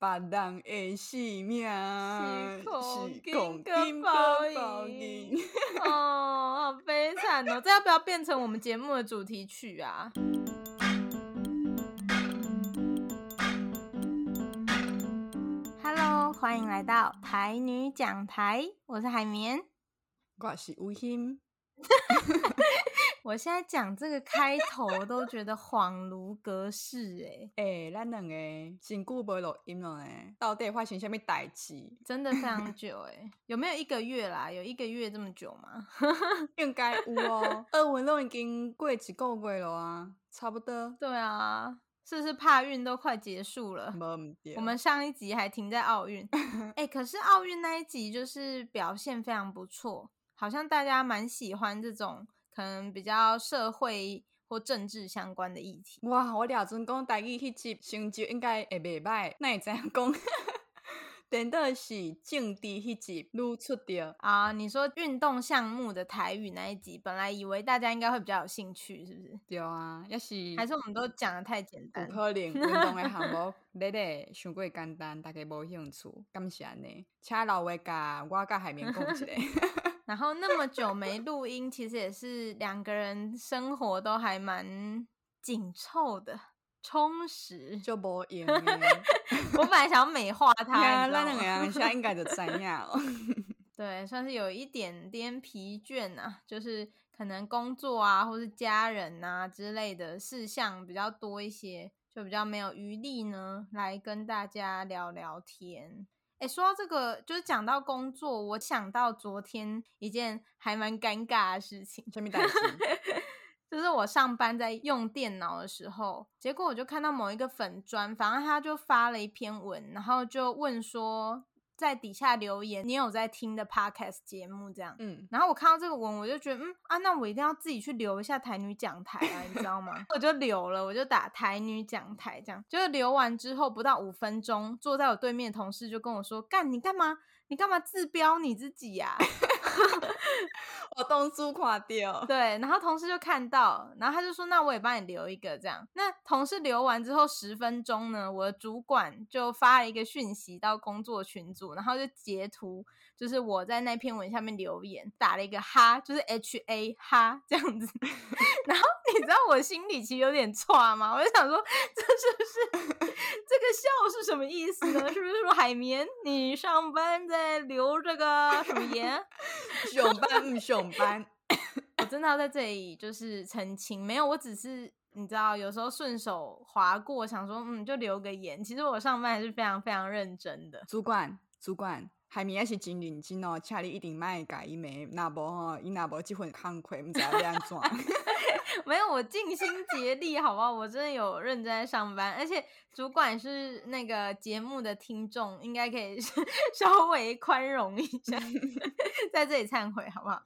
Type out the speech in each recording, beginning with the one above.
别人的性命是公金报应。哦，好悲惨哦！这要不要变成我们节目的主题曲啊？Hello，欢迎来到台女讲台，我是海绵，我是吴昕。我现在讲这个开头都觉得恍如隔世哎哎、欸，咱两个真久没录音了哎，到底发生什么代志？真的非常 久哎，有没有一个月啦？有一个月这么久吗？应该有哦，二文都已经过几个月了啊，差不多。对啊，是不是怕运都快结束了？我们上一集还停在奥运，哎、欸，可是奥运那一集就是表现非常不错，好像大家蛮喜欢这种。可能比较社会或政治相关的议题。哇，我了阵讲台语迄集成绩应该会袂歹，那会知影讲，等到是政治迄集露出的啊。你说运动项目的台语那一集，本来以为大家应该会比较有兴趣，是不是？对啊，要是还是我们都讲的太简单。不可能运动的项目，你咧想过简单，大家无兴趣，感谢呢。请老话甲我甲海绵讲一下。然后那么久没录音，其实也是两个人生活都还蛮紧凑的，充实就无用。我本来想要美化他，那两个人现在应该就怎样？对，算是有一点点疲倦啊，就是可能工作啊，或是家人啊之类的事项比较多一些，就比较没有余力呢，来跟大家聊聊天。哎，说到这个，就是讲到工作，我想到昨天一件还蛮尴尬的事情。什么担心？就是我上班在用电脑的时候，结果我就看到某一个粉砖，反正他就发了一篇文，然后就问说。在底下留言，你有在听的 podcast 节目这样，嗯，然后我看到这个文，我就觉得，嗯啊，那我一定要自己去留一下台女讲台啊，你知道吗？我就留了，我就打台女讲台这样，就是留完之后不到五分钟，坐在我对面的同事就跟我说，干，你干嘛？你干嘛自标你自己呀、啊？我东珠垮掉。对，然后同事就看到，然后他就说：“那我也帮你留一个这样。”那同事留完之后十分钟呢，我的主管就发了一个讯息到工作群组，然后就截图，就是我在那篇文下面留言，打了一个哈，就是 H A 哈这样子。然后你知道我心里其实有点错吗？我就想说，这是不是这个笑是什么意思呢？是不是说海绵你？上班在留这个什么言？熊班不上班？我真的要在这里就是澄清，没有，我只是你知道，有时候顺手划过，想说嗯，就留个言。其实我上班还是非常非常认真的。主管，主管，海绵也是真认真哦，请你一定卖改一枚，那不哈，伊那不这份慷慨，不知道要怎 没有，我尽心竭力，好不好？我真的有认真在上班，而且主管是那个节目的听众，应该可以稍微宽容一下，在这里忏悔，好不好？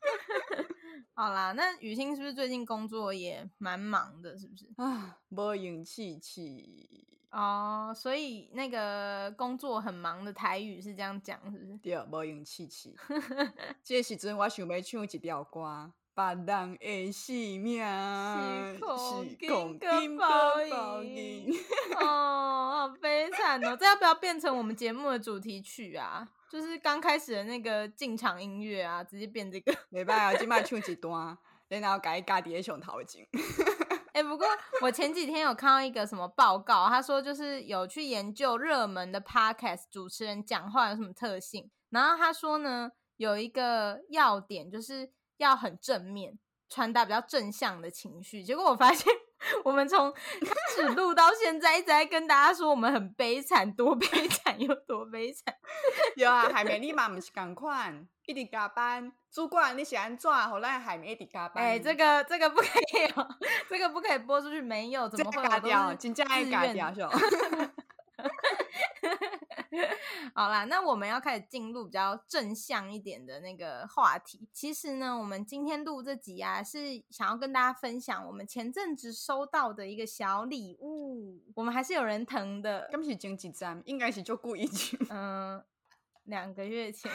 好啦，那雨欣是不是最近工作也蛮忙的？是不是啊？没勇气去哦，所以那个工作很忙的台语是这样讲，是不是？对，没勇气气。这时阵我想要唱一条歌。别人的性命是公金报应。哦，好 悲惨哦！这要不要变成我们节目的主题曲啊？就是刚开始的那个进场音乐啊，直接变这个。没办法，今麦唱一段，然后改家己的上头前。哎，不过我前几天有看到一个什么报告，他说就是有去研究热门的 podcast 主持人讲话有什么特性，然后他说呢，有一个要点就是。要很正面，传达比较正向的情绪。结果我发现，我们从开始录到现在，一直在跟大家说我们很悲惨，多悲惨有多悲惨。有啊，海绵你嘛不是赶快，一直加班。主管你喜欢赚，后来海绵一直加班。哎，这个这个不可以哦，这个不可以播出去。没有，怎么会？嘎掉，真正爱嘎掉？好啦，那我们要开始进入比较正向一点的那个话题。其实呢，我们今天录这集啊，是想要跟大家分享我们前阵子收到的一个小礼物。我们还是有人疼的。刚是经济站，应该是就故意去。嗯，两个月前。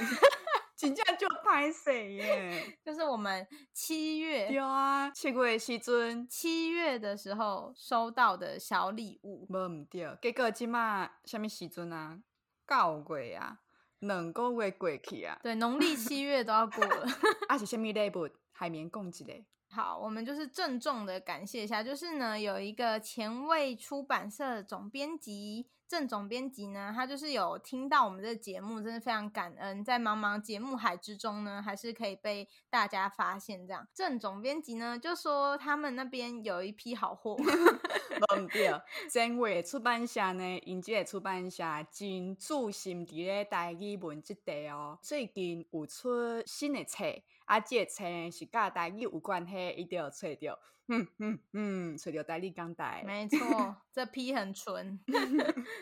真正就拍谁耶！就是我们七月对啊，七月的时阵，七月的时候收到的小礼物，无毋对，结果即马什么时阵啊？九月啊，两个月过去啊，对，农历七月都要过了，啊是什么礼物？海绵共击的。好，我们就是郑重的感谢一下，就是呢，有一个前卫出版社总编辑。郑总编辑呢，他就是有听到我们这个节目，真的非常感恩，在茫茫节目海之中呢，还是可以被大家发现。这样，郑总编辑呢就说他们那边有一批好货。无对，前卫出版社呢，因这个出版社真注心伫咧台语文这块哦，最近有出新的册，啊，这个册是甲台语有关系，一定要找到。嗯嗯嗯，吹牛带立刚带，没错，这批很纯。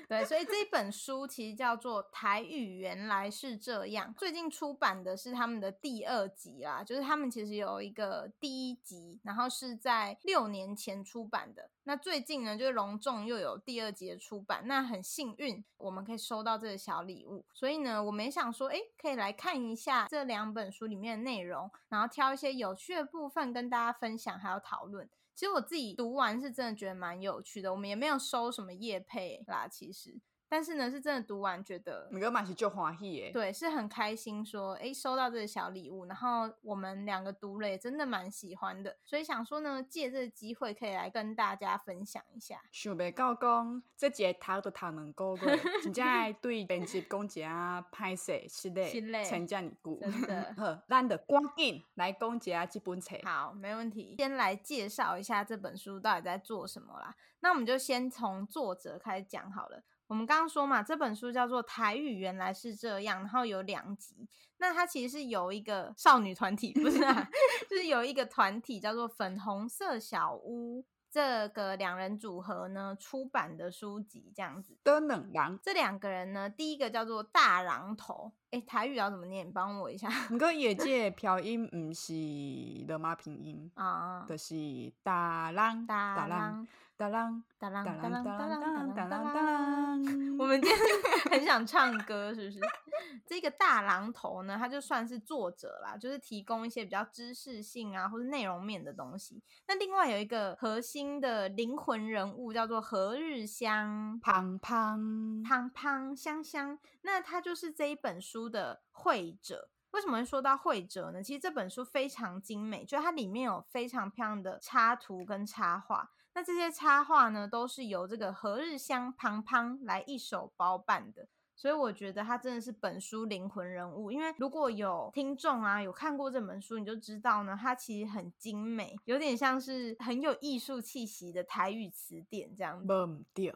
对，所以这本书其实叫做《台语原来是这样》，最近出版的是他们的第二集啦，就是他们其实有一个第一集，然后是在六年前出版的。那最近呢，就是隆重又有第二集的出版，那很幸运我们可以收到这个小礼物，所以呢，我们也想说，哎，可以来看一下这两本书里面的内容，然后挑一些有趣的部分跟大家分享，还有讨论。其实我自己读完是真的觉得蛮有趣的，我们也没有收什么业配啦，其实。但是呢，是真的读完觉得，每个嘛是就欢喜耶，对，是很开心说，哎，收到这个小礼物，然后我们两个读了也真的蛮喜欢的，所以想说呢，借这个机会可以来跟大家分享一下。想袂到讲，这节读都读两个月，真正对编辑讲一下歹势，是嘞，是嘞，成这么久，真的。好，咱就赶紧来讲一下这本册。好，没问题。先来介绍一下这本书到底在做什么啦。那我们就先从作者开始讲好了。我们刚刚说嘛，这本书叫做《台语原来是这样》，然后有两集。那它其实是有一个少女团体，不是啊，就是有一个团体叫做粉红色小屋，这个两人组合呢出版的书籍这样子。的冷狼，这两个人呢，第一个叫做大榔头，哎，台语要怎么念？帮我一下。不过业界飘音不是罗马拼音啊，就是大榔大榔。哒啷哒啷哒啷哒啷哒啷哒啷哒啷，我们今天 很想唱歌，是不是？这个大榔头呢，他就算是作者啦，就是提供一些比较知识性啊，或者内容面的东西。那另外有一个核心的灵魂人物叫做何日香，胖胖胖胖香香，那他就是这一本书的绘者。为什么会说到绘者呢？其实这本书非常精美，就它里面有非常漂亮的插图跟插画。那这些插画呢，都是由这个何日香胖胖来一手包办的，所以我觉得他真的是本书灵魂人物。因为如果有听众啊有看过这本书，你就知道呢，它其实很精美，有点像是很有艺术气息的台语词典这样子。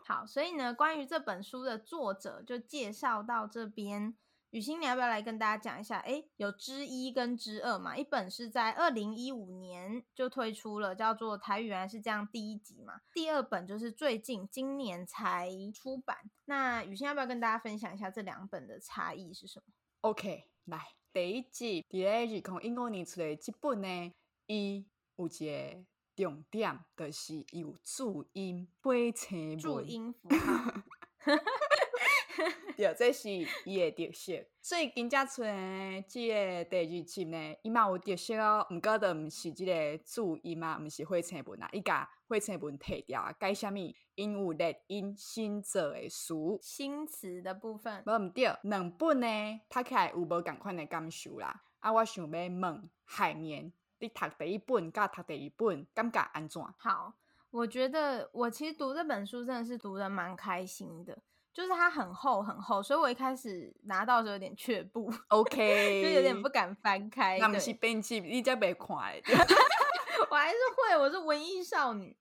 好，所以呢，关于这本书的作者就介绍到这边。雨欣，你要不要来跟大家讲一下？诶，有之一跟之二嘛？一本是在二零一五年就推出了，叫做《台语原来是这样》第一集嘛。第二本就是最近今年才出版。那雨欣要不要跟大家分享一下这两本的差异是什么？OK，来，第一集第二集从英国年出来这本呢，伊有一个重点，就是有注音背词注音符号。对，这是伊的特色。所以今朝出的这个第二集呢，伊嘛有特色哦。毋过的毋是这个注音嘛，毋是会成文啊，伊甲会成文提掉啊，改啥物？因有列因新做的书，新词的部分。无毋对，两本呢，读起来有无共款的感受啦。啊，我想要问海绵，你读第一本甲读第二本感觉安怎？好，我觉得我其实读这本书真的是读的蛮开心的。就是它很厚很厚，所以我一开始拿到的时候有点却步，OK，就有点不敢翻开。那不是编辑，你这边看，我还是会，我是文艺少女。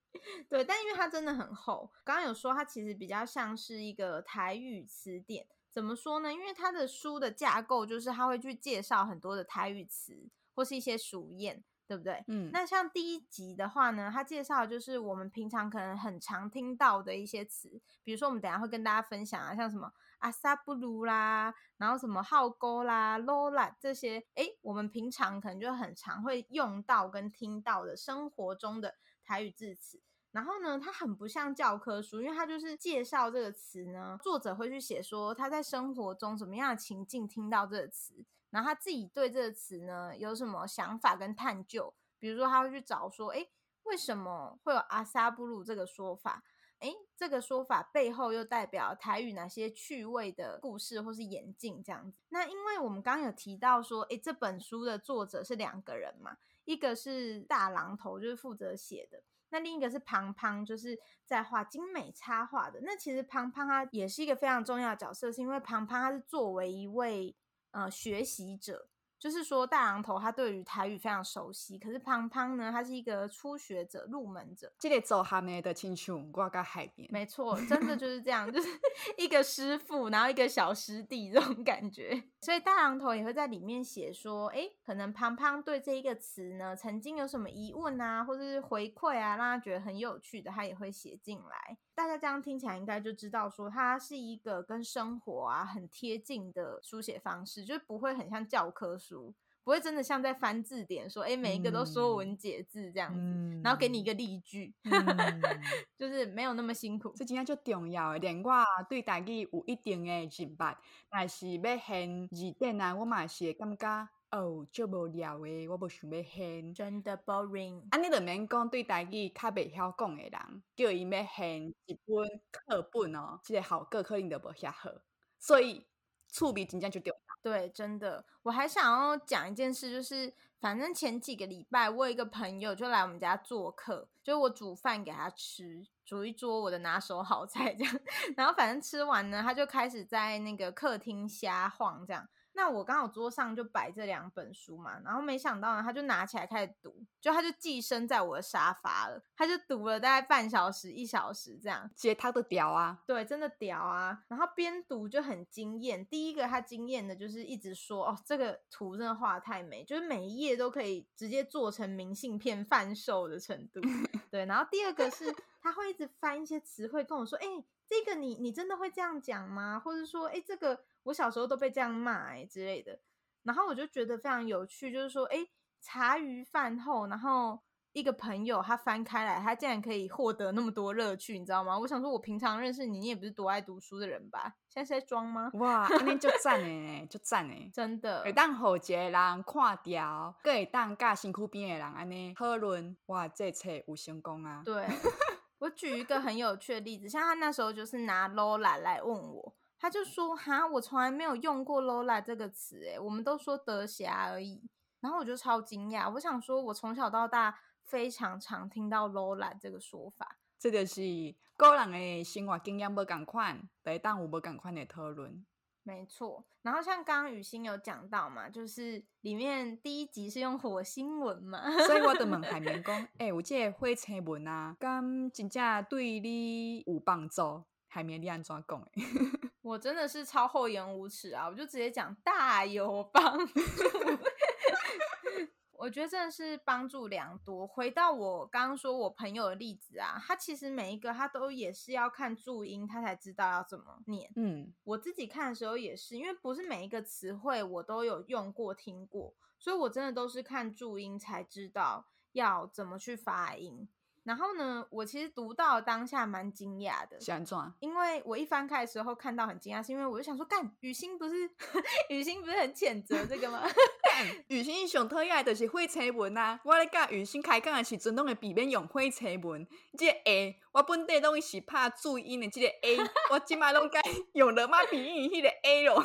对，但因为它真的很厚，刚刚有说它其实比较像是一个台语词典。怎么说呢？因为它的书的架构就是它会去介绍很多的台语词或是一些俗谚。对不对？嗯，那像第一集的话呢，它介绍的就是我们平常可能很常听到的一些词，比如说我们等一下会跟大家分享啊，像什么阿萨布鲁啦，然后什么浩沟啦、罗拉这些，哎，我们平常可能就很常会用到跟听到的生活中的台语字词。然后呢，它很不像教科书，因为它就是介绍这个词呢，作者会去写说他在生活中什么样的情境听到这个词。然后他自己对这个词呢有什么想法跟探究，比如说他会去找说，哎，为什么会有阿萨布鲁这个说法？哎，这个说法背后又代表台语哪些趣味的故事或是演进这样子？那因为我们刚刚有提到说，哎，这本书的作者是两个人嘛，一个是大榔头，就是负责写的，那另一个是胖胖，就是在画精美插画的。那其实胖胖他也是一个非常重要的角色，是因为胖胖他是作为一位呃学习者。就是说，大榔头他对于台语非常熟悉，可是胖胖呢，他是一个初学者、入门者。这个走下面的亲像挂在海边，没错，真的就是这样，就是 一个师傅，然后一个小师弟这种感觉。所以大榔头也会在里面写说，哎，可能胖胖对这一个词呢，曾经有什么疑问啊，或者是回馈啊，让他觉得很有趣的，他也会写进来。大家这样听起来应该就知道，说它是一个跟生活啊很贴近的书写方式，就是不会很像教科书，不会真的像在翻字典说，哎，每一个都说文解字这样子，嗯、然后给你一个例句，嗯、就是没有那么辛苦。这今天就重要，连我对台语有一定的认识，但是要现字典啊，我嘛是感觉。哦，就无聊诶，我无想要现，真的 boring。安尼就免讲对台语较袂晓讲诶人，叫伊要现一本课本哦，这个效果可能就无遐好。所以趣味真正就重要。对，真的。我还想要讲一件事，就是反正前几个礼拜，我有一个朋友就来我们家做客，就我煮饭给他吃，煮一桌我的拿手好菜这样。然后反正吃完呢，他就开始在那个客厅瞎晃这样。那我刚好桌上就摆这两本书嘛，然后没想到呢，他就拿起来开始读，就他就寄生在我的沙发了，他就读了大概半小时一小时这样，接他的屌啊，对，真的屌啊，然后边读就很惊艳。第一个他惊艳的就是一直说哦，这个图真的画得太美，就是每一页都可以直接做成明信片贩售的程度。对，然后第二个是他会一直翻一些词汇跟我说，哎，这个你你真的会这样讲吗？或者说，哎，这个。我小时候都被这样骂哎之类的，然后我就觉得非常有趣，就是说，哎，茶余饭后，然后一个朋友他翻开来，他竟然可以获得那么多乐趣，你知道吗？我想说，我平常认识你，你也不是多爱读书的人吧？现在是在装吗？哇，那边就赞哎，就赞哎，真的。会当好一个人看掉，个会当甲身躯边的人安尼讨论，哇，这册有成功啊！对，我举一个很有趣的例子，像他那时候就是拿 Lola 来问我。他就说：“哈，我从来没有用过 Lola 这个词，诶，我们都说德霞而已。”然后我就超惊讶，我想说，我从小到大非常常听到 Lola 这个说法。这个是个人的生活经验不同款，得当有不同款的讨论。没错。然后像刚刚雨欣有讲到嘛，就是里面第一集是用火星文嘛，所以我就问 海绵讲：“哎、欸，有这个火星文啊，咁真正对你有帮助？海绵你安怎讲？” 我真的是超厚颜无耻啊！我就直接讲大有帮助，我觉得真的是帮助良多。回到我刚刚说我朋友的例子啊，他其实每一个他都也是要看注音，他才知道要怎么念。嗯，我自己看的时候也是，因为不是每一个词汇我都有用过听过，所以我真的都是看注音才知道要怎么去发音。然后呢，我其实读到当下蛮惊讶的，喜欢撞，因为我一翻开的时候看到很惊讶，是因为我就想说，干雨欣不是 雨欣不是很谴责这个吗？雨欣上讨厌的就是会车文啊！我咧教雨欣开讲的时阵，拢会避免用会车文，这个 A 我本地拢是怕注音的，这个 A 我今麦拢该用罗马拼音迄个 A 咯。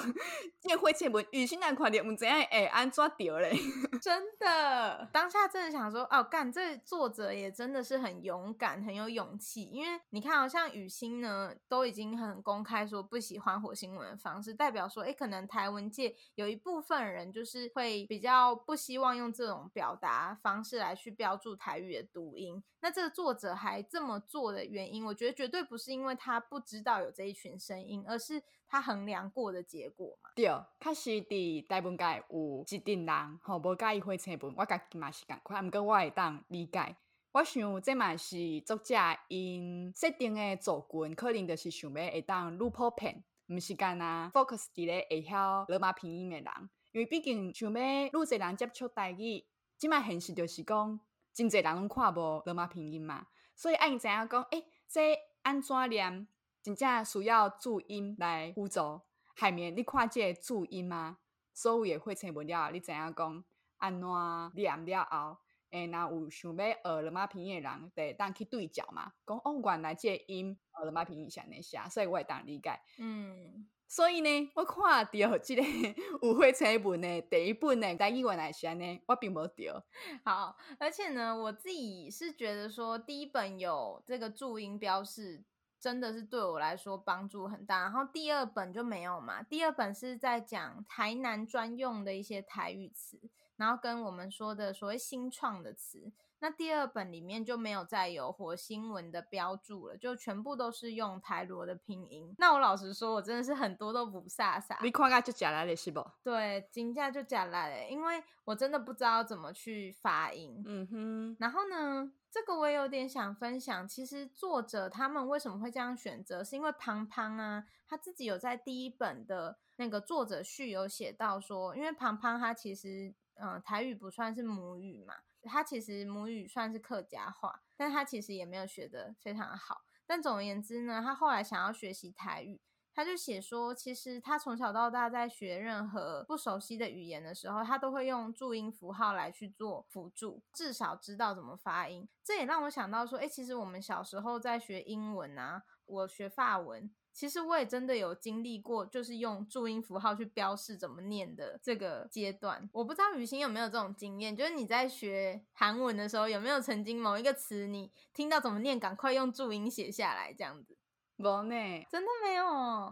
这个火车文雨欣难看到，唔知影会安怎调嘞？真的，当下真的想说，哦，干这作者也真的是很。勇敢，很有勇气，因为你看，好像雨欣呢，都已经很公开说不喜欢火星文的方式，代表说，哎，可能台文界有一部分人就是会比较不希望用这种表达方式来去标注台语的读音。那这个作者还这么做的原因，我觉得绝对不是因为他不知道有这一群声音，而是他衡量过的结果嘛。对，确实伫台文界有一定人吼，无介意火车文，我家己嘛是共款，毋过我会当理解。我想，这嘛是作者因设定的族群，可能就是想要会当愈普遍，毋是干呐 focus 伫咧会晓罗马拼音的人，因为毕竟想要愈侪人接触台语，即嘛现实就是讲真侪人拢看无罗马拼音嘛，所以爱因知影讲，诶、欸，这安怎念，真正需要注音来辅助。海绵，你看这注音吗？所有的会成文了，你知影讲安怎念了后，诶，若有想要学罗马拼音的人，得当去对照嘛。讲哦，原来这个音学罗马拼音是安尼写，所以我会当理解。嗯。所以呢，我看到这个 有会成本的第一本呢，在英文来写呢，我并没有。好，而且呢，我自己是觉得说，第一本有这个注音标示，真的是对我来说帮助很大。然后第二本就没有嘛，第二本是在讲台南专用的一些台语词，然后跟我们说的所谓新创的词。那第二本里面就没有再有火星文的标注了，就全部都是用台罗的拼音。那我老实说，我真的是很多都不飒飒。你看个就假来了是不？对，金价就假来了，因为我真的不知道怎么去发音。嗯哼。然后呢，这个我也有点想分享。其实作者他们为什么会这样选择，是因为胖胖啊，他自己有在第一本的那个作者序有写到说，因为胖胖他其实嗯、台语不算是母语嘛。他其实母语算是客家话，但他其实也没有学得非常好。但总而言之呢，他后来想要学习台语，他就写说，其实他从小到大在学任何不熟悉的语言的时候，他都会用注音符号来去做辅助，至少知道怎么发音。这也让我想到说，诶，其实我们小时候在学英文啊，我学法文。其实我也真的有经历过，就是用注音符号去标示怎么念的这个阶段。我不知道雨欣有没有这种经验，就是你在学韩文的时候，有没有曾经某一个词你听到怎么念，赶快用注音写下来这样子？无呢，真的没有。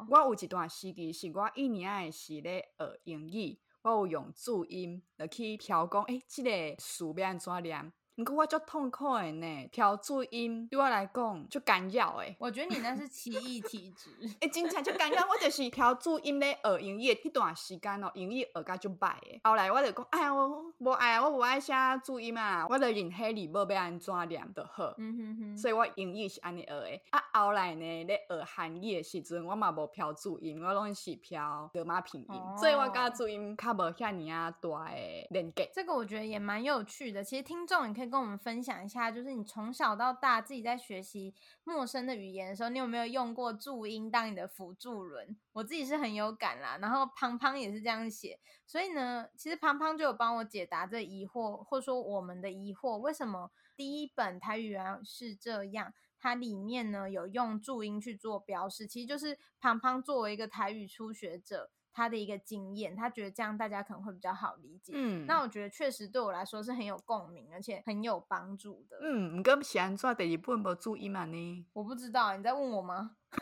我有一段时期是我一年是咧学英语，我有用注音来去调讲，诶，这个词要安怎念？不过我足痛苦的呢，调注音对我来讲就干扰诶。我觉得你那是奇异体质。诶、欸，真正就干扰，我就是调注音咧学英语的一段时间哦，英语学甲就歹诶。后来我就讲，哎呀，我无爱，我无爱写注音啊，我就认迄字母要安怎念就好。嗯哼哼。所以我英语是安尼学诶。啊，后来呢，咧学韩语的时阵，我嘛无调注音，我拢是调罗马拼音，哦、所以我甲注音较无遐尔啊大诶连接。这个我觉得也蛮有趣的。其实听众你可以。跟我们分享一下，就是你从小到大自己在学习陌生的语言的时候，你有没有用过注音当你的辅助轮？我自己是很有感啦，然后胖胖也是这样写，所以呢，其实胖胖就有帮我解答这疑惑，或说我们的疑惑，为什么第一本台语原来是这样？它里面呢有用注音去做标示，其实就是胖胖作为一个台语初学者。他的一个经验，他觉得这样大家可能会比较好理解。嗯，那我觉得确实对我来说是很有共鸣，而且很有帮助的。嗯，你跟喜安做第二本没注意嘛呢？我不知道，你在问我吗？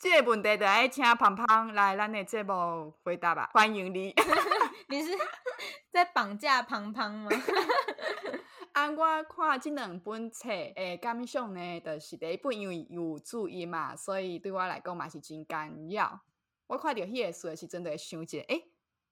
这个问题就爱请胖胖来咱的节目回答吧，欢迎你。你是 在绑架胖胖吗？按我看即两本册诶感想呢，就是第一本因为有注音嘛，所以对我来讲嘛是真干扰。我看着迄个书的时阵，就会想一下，诶、欸，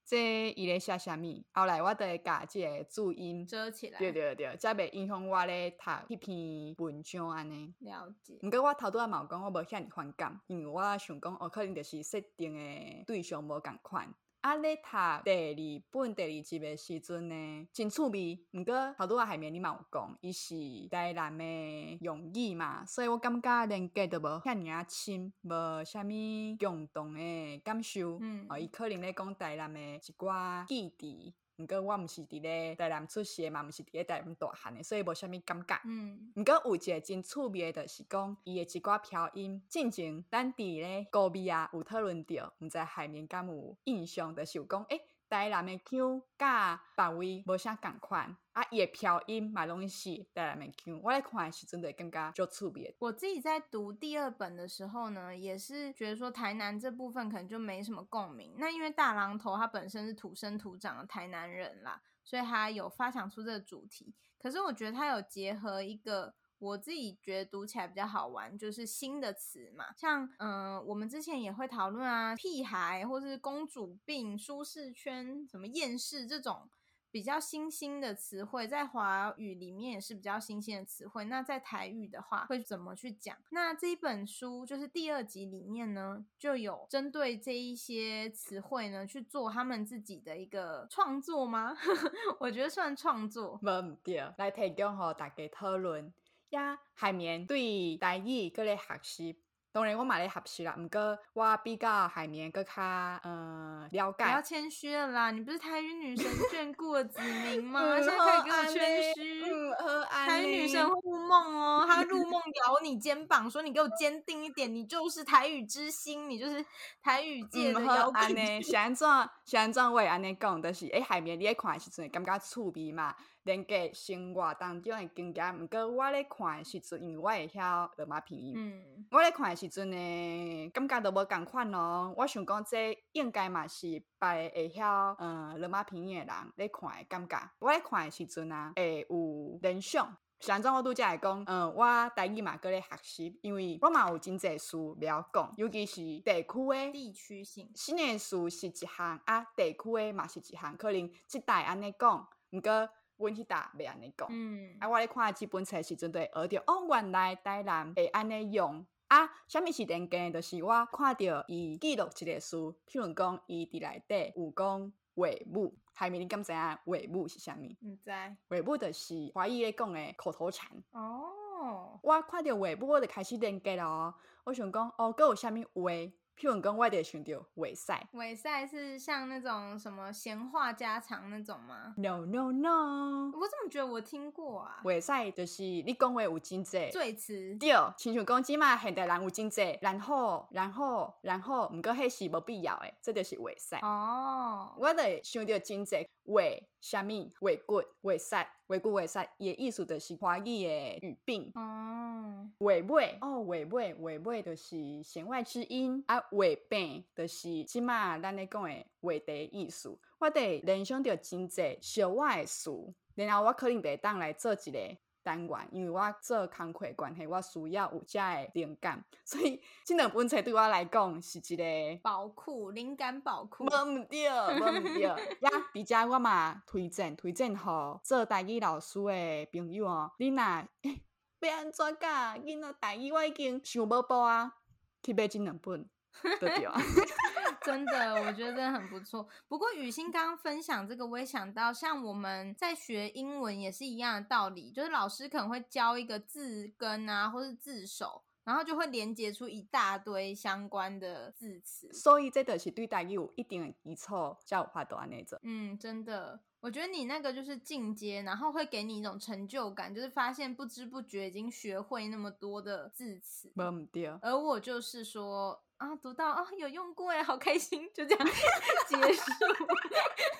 这伊咧写啥物？后来我就会甲即个注音遮起来。对对对，才袂影响我咧读迄篇文章安尼。了解。毋过我头拄仔嘛有讲，我无遐尔反感，因为我想讲，哦，可能就是设定诶对象无共款。啊！咧读第二本第二集的时阵呢，真趣味。毋过好多啊下面你嘛有讲，伊是台南的用语嘛，所以我感觉连接都无遐尔啊深，无啥物共同的感受。嗯，哦，伊可能咧讲台南的一寡记忆。毋过我毋是伫咧台南出世嘛，毋是伫咧台南大汉诶，所以无啥物感觉。嗯，毋过有一个真趣味诶，就是讲伊诶一寡飘音。进前咱伫咧高美啊有讨论着，毋知海绵敢有印象的，就是讲诶。台南的腔甲别位无啥共款，啊，也飘音嘛拢是台南面腔。我来看的时阵就感觉足趣味。我自己在读第二本的时候呢，也是觉得说台南这部分可能就没什么共鸣。那因为大榔头他本身是土生土长的台南人啦，所以他有发想出这个主题。可是我觉得他有结合一个。我自己觉得读起来比较好玩，就是新的词嘛，像嗯、我们之前也会讨论啊，屁孩或是公主病、舒适圈、什么厌世这种比较新兴的词汇，在华语里面也是比较新鲜的词汇。那在台语的话，会怎么去讲？那这一本书就是第二集里面呢，就有针对这一些词汇呢去做他们自己的一个创作吗？我觉得算创作，没对，来提供给大家讨论。呀，海绵对台语搁咧学习，当然我嘛咧学习啦，毋过我比较海绵搁较呃了解。不要谦虚了啦，你不是台语女神眷顾的子民吗？现在可以给我谦虚。嗯、台语女神会入梦哦，她入梦咬你肩膀，说你给我坚定一点，你就是台语之星，你就是台语界的摇滚。呢，是安怎？是安怎？我也安尼讲，就是诶，海绵你咧看的时阵，感觉趣味嘛。连个生活当中的经验，毋过我咧看的时阵，因为我会晓罗马拼音。嗯，我咧看的时阵呢，感觉都无共款咯。我想讲，这应该嘛是别会晓嗯罗马拼音的人咧看的感觉。我咧看的时阵啊，会有联想。像怎我拄则会讲，嗯，我台语嘛搁咧学习，因为我嘛有真济书袂晓讲，尤其是地区诶地区性，新诶书是一项啊，地区诶嘛是一项，可能即代安尼讲，毋过。阮迄搭袂安尼讲，嗯，啊，我咧看即本册时阵，对学着哦，原来台南会安尼用啊，虾米是连根？就是我看着伊记录一个书，譬如讲伊伫内底有讲话母，海绵你敢知影话母是啥物？毋知，话母就是华语咧讲诶口头禅。哦，我看着话母，我就开始连结咯。我想讲哦，搁有虾米话？譬如讲，我哋想到话赛，话赛是像那种什么闲话家常那种吗？No No No，我怎么觉得我听过啊？话赛就是你讲话有真济，赘词。对，亲像讲即嘛现代人有真济，然后然后然后，毋过迄是无必要诶，这就是话赛。哦，我哋想到真济话，啥物话骨话塞，话骨话塞，伊诶意思就是华语诶语病。哦，尾尾哦，话尾话尾就是弦外之音啊。尾病就是即马咱咧讲诶话题意思，我得联想到真济小我诶事，然后我可能会当来做一个单元，因为我做工课关系，我需要有遮的灵感，所以即两本册对我来讲是一个宝库，灵感宝库。无毋对，无毋对，呀，而且我嘛推荐推荐互做台语老师诶朋友哦，你若 要安怎教 囡仔台语，我已经想无报啊，去买即两本。对啊，真的，我觉得真的很不错。不过雨欣刚刚分享这个，我也想到，像我们在学英文也是一样的道理，就是老师可能会教一个字根啊，或是字首，然后就会连接出一大堆相关的字词。所以这个是对台语有一定的基础，才有法度安尼做。嗯，真的，我觉得你那个就是进阶，然后会给你一种成就感，就是发现不知不觉已经学会那么多的字词。而我就是说。啊，读到啊，有用过哎，好开心，就这样结束。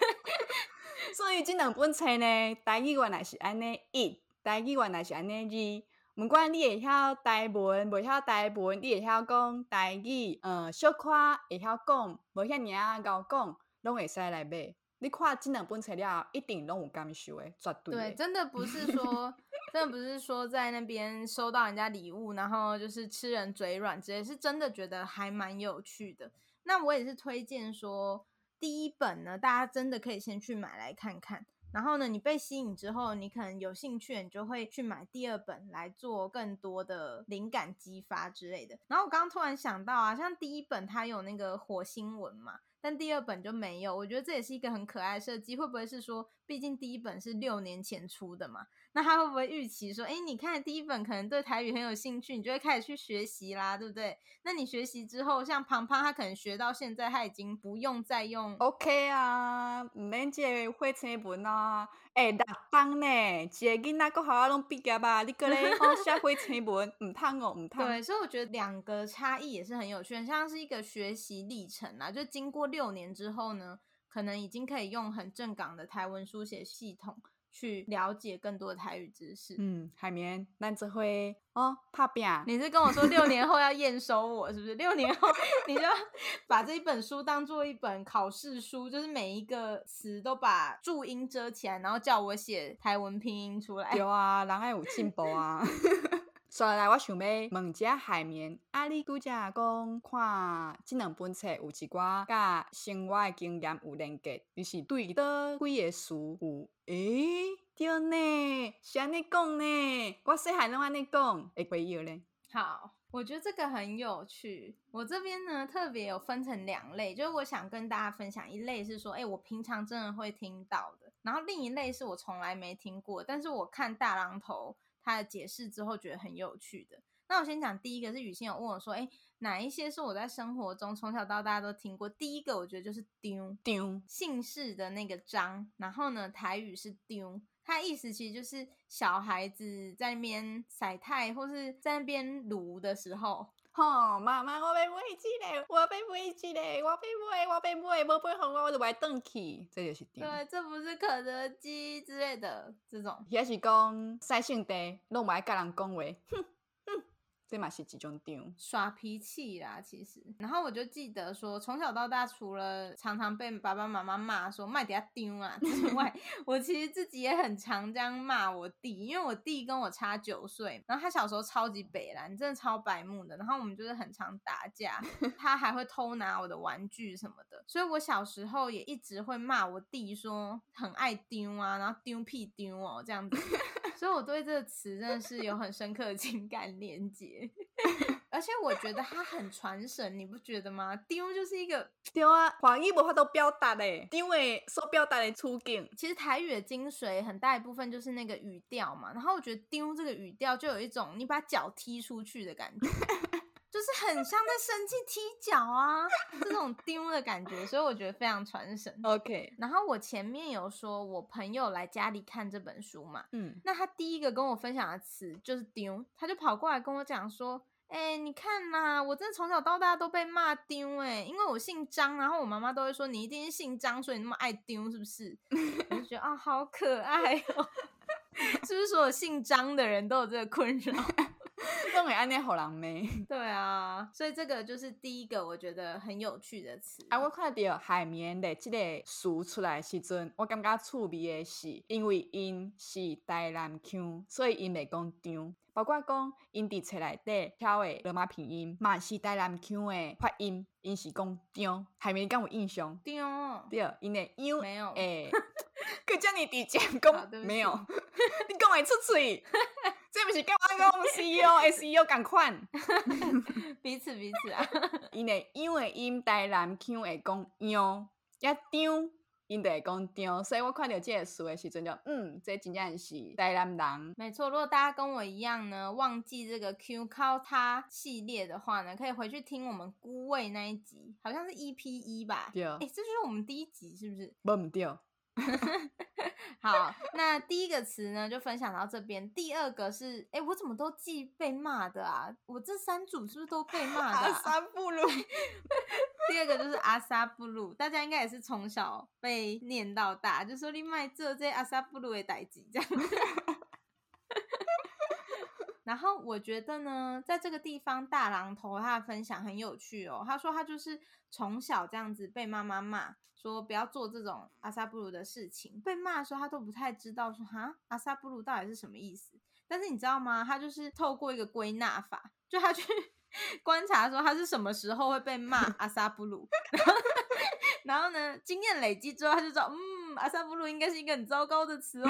所以这两本册呢，台语原来是安尼一，台语原来是安尼二。不管你会晓台文，未晓台文，你会晓讲台语，嗯，小可会晓讲，无遐尔啊，够讲，拢会使来买。你看这两本册了，一定拢有感受诶，绝对。对，真的不是说。真的不是说在那边收到人家礼物，然后就是吃人嘴软之类，是真的觉得还蛮有趣的。那我也是推荐说，第一本呢，大家真的可以先去买来看看。然后呢，你被吸引之后，你可能有兴趣，你就会去买第二本来做更多的灵感激发之类的。然后我刚刚突然想到啊，像第一本它有那个火星文嘛。但第二本就没有，我觉得这也是一个很可爱设计。会不会是说，毕竟第一本是六年前出的嘛？那他会不会预期说，哎，你看第一本可能对台语很有兴趣，你就会开始去学习啦，对不对？那你学习之后，像胖胖他可能学到现在，他已经不用再用。OK 啊，唔免借会成本啊。哎，六班呢？一个囡仔个学校拢毕业吧？你个咧 好写会成本，唔通哦，唔通。对，所以我觉得两个差异也是很有趣，很像是一个学习历程啊。就经过六年之后呢，可能已经可以用很正港的台文书写系统。去了解更多的台语知识。嗯，海绵，那这回哦，怕变。你是跟我说六年后要验收我，是不是？六年后你就把这一本书当做一本考试书，就是每一个词都把注音遮起来，然后叫我写台文拼音出来。有啊，人爱有进步啊。所以来，我想要问一下海绵，啊，你拄则讲看这两本册有一寡甲生活的经验有连结，就是对倒几个词有？诶、欸，对呢，是安尼讲呢，我细汉拢安尼讲，会会有咧。好，我觉得这个很有趣。我这边呢，特别有分成两类，就是我想跟大家分享，一类是说，诶、欸，我平常真的会听到的，然后另一类是我从来没听过，但是我看大浪头。他的解释之后觉得很有趣的，那我先讲第一个是雨欣有问我说，哎，哪一些是我在生活中从小到大都听过？第一个我觉得就是丢丢姓氏的那个张，然后呢台语是丢，它意思其实就是小孩子在那边晒太或是在那边炉的时候。吼、哦，妈妈，我被买起嘞，我被买起嘞，我被买，我被买，买不买好，我就买转去，这就是对。对，这不是肯德基之类的这种，也是讲晒性地，拢不爱跟人讲话，哼。这嘛是几种丢耍脾气啦，其实。然后我就记得说，从小到大，除了常常被爸爸妈妈骂说卖点丢啊之 外，我其实自己也很常这样骂我弟，因为我弟跟我差九岁，然后他小时候超级北蓝，真的超白目的。然后我们就是很常打架，他还会偷拿我的玩具什么的，所以我小时候也一直会骂我弟说很爱丢啊，然后丢屁丢哦这样子。所以我对这个词真的是有很深刻的情感连接，而且我觉得它很传神，你不觉得吗？丢就是一个丢啊，华语无法都表达的，丢诶所表达的出境。其实台语的精髓很大一部分就是那个语调嘛，然后我觉得丢这个语调就有一种你把脚踢出去的感觉。就是很像在生气踢脚啊，这种丢的感觉，所以我觉得非常传神。OK，然后我前面有说我朋友来家里看这本书嘛，嗯，那他第一个跟我分享的词就是丢，他就跑过来跟我讲说，哎、欸，你看呐，我真的从小到大都被骂丢，哎，因为我姓张，然后我妈妈都会说你一定是姓张，所以你那么爱丢，是不是？我就觉得啊，好可爱哦，是不是所有姓张的人都有这个困扰？都会安尼好人咩？对啊，所以这个就是第一个我觉得很有趣的词。啊，我看到海绵的这个书出来的时阵，我感觉趣味的是，因为因是台南腔，所以因袂讲丢。包括讲因伫册内底挑的罗马拼音，嘛是台南腔的发音，因是讲丢。海绵你敢有印象？丢，对，因的 U 没有诶，可叫你直接讲没有，你讲会出嘴。这不是跟我讲 CEO，CEO 赶快，彼此彼此啊。因为因为因台南腔会讲丢，一丢，因就会讲丢，所以我看到这个书的时阵就，嗯，这真正是台南人。没错，如果大家跟我一样呢，忘记这个 Q 靠它系列的话呢，可以回去听我们孤味那一集，好像是 EP 一吧？对，哎，这就是我们第一集，是不是？不唔对。好，那第一个词呢就分享到这边。第二个是，哎、欸，我怎么都记被骂的啊？我这三组是不是都被骂的、啊？阿萨布鲁。第二个就是阿萨布鲁，大家应该也是从小被念到大，就说你卖这这阿萨布鲁的代志这样。然后我觉得呢，在这个地方，大榔头他的分享很有趣哦。他说他就是从小这样子被妈妈骂，说不要做这种阿萨布鲁的事情。被骂的时候，他都不太知道说哈阿萨布鲁到底是什么意思。但是你知道吗？他就是透过一个归纳法，就他去 观察说他是什么时候会被骂阿萨布鲁，然后呢，经验累积之后，他就知道嗯。阿萨布鲁应该是一个很糟糕的词哦，